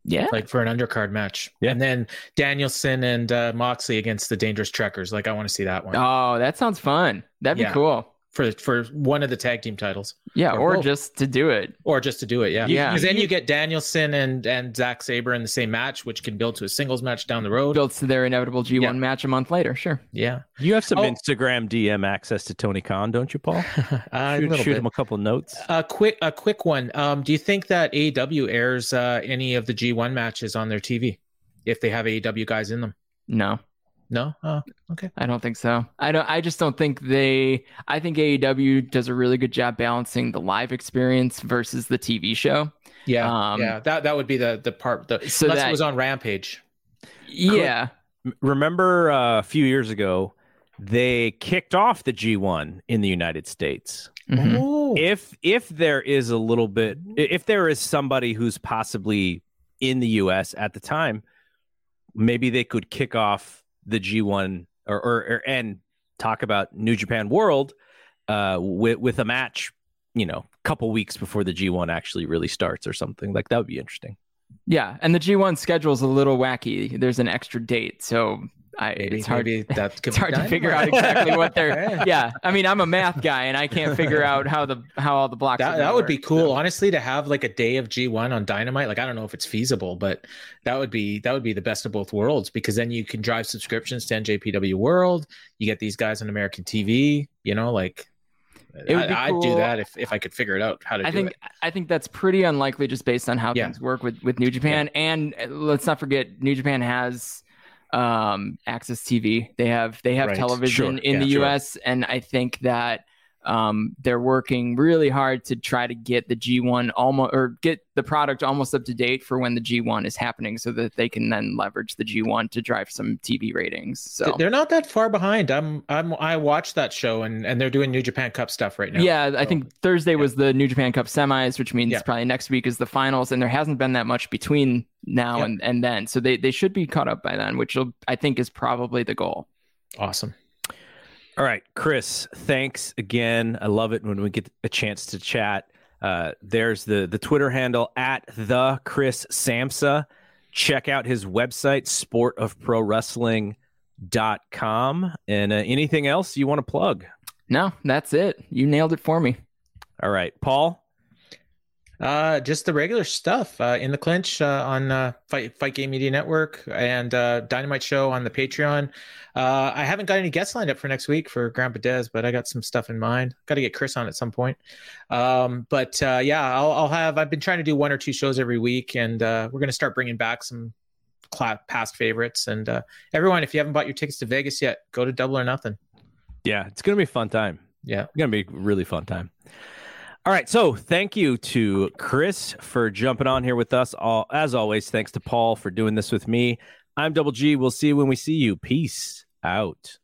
yeah. like for an undercard match. Yeah. And then Danielson and uh, Moxley against the Dangerous Tekkers. Like I want to see that one Oh, that sounds fun. That'd be cool. For for one of the tag team titles, Yeah, Or or, just to do it. or just to do it. Yeah, Yeah. Because then you get Danielson and and Zack Sabre in the same match, which can build to a singles match down the road. Builds to their inevitable G1 Yeah. match a month later. Sure. Yeah, You have some Oh. Instagram DM access to Tony Khan, don't you, Paul? a shoot little shoot bit. him a couple notes. A quick, a quick one. Um, do you think that AEW airs uh, any of the G1 matches on their TV if they have AEW guys in them? No, No. Oh, I don't think so. I don't. I just don't think they. I think AEW does a really good job balancing the live experience versus the TV show. yeah, Um, yeah. That that would be the the part. The, So unless that it was on Rampage. yeah, M- Remember uh, a few years ago, they kicked off the G1 in the United States. Mhm. Oh, If if there is a little bit, if there is somebody who's possibly in the U.S. at the time, maybe they could kick off the G1 or, or, or and talk about New Japan World uh, with with a match, you know, couple weeks before the G1 actually really starts or something like that would be interesting. yeah. And the G1 schedule is a little wacky. There's an extra date, so I. maybe, it's hard. that could It's hard to figure out exactly what they're. Yeah. Yeah, I mean, I'm a math guy, and I can't figure out how the how all the blocks. That, that would be cool, so. honestly, to have like a day of G1 on Dynamite. Like I don't know if it's feasible, but that would be that would be the best of both worlds because then you can drive subscriptions to NJPW World. You get these guys on American TV. You know, like It would I, would do that if, if I could figure it out how to I do think it. I think that's pretty unlikely just based on how Yeah. things work with with New Japan. And uh, let's not forget, New Japan has um AXS TV. They have they have Right. television Sure. in Yeah, the sure. US and I think that um they're working really hard to try to get the G1 almost or get the product almost up to date for when the G1 is happening so that they can then leverage the G1 to drive some TV ratings. So They're not that far behind. I'm I'm I watched that show and and they're doing New Japan Cup stuff right now. Yeah, I think Thursday was the New Japan Cup semis, which means Yeah. probably next week is the finals, and there hasn't been that much between now Yeah. and, and then. So they, they should be caught up by then, which will, I think is probably the goal. awesome. All right, Chris, thanks again. I love it when we get a chance to chat. Uh, there's the the Twitter handle at the Chris Samsa. Check out his website, sportofprowrestling.com. And uh, anything else you want to plug? No, that's it. You nailed it for me. All right, Paul. Uh, just the regular stuff uh, in the clinch uh, on uh, Fight Fight Game Media Network and uh, Dynamite Show on the Patreon. Uh, I haven't got any guests lined up for next week for Grandpa Des, but I got some stuff in mind. Got to get Chris on at some point. Um, but uh, yeah, I'll, I'll have. I've been trying to do one or two shows every week, and uh, we're gonna start bringing back some cla- past favorites. And uh, everyone, if you haven't bought your tickets to Vegas yet, go to Double or Nothing. Yeah, it's going to be a fun time. Yeah. It's going to be a really fun time. All right. So thank you to Chris for jumping on here with us. All as always, thanks to Paul for doing this with me. I'm Double G. We'll see you when we see you. Peace out.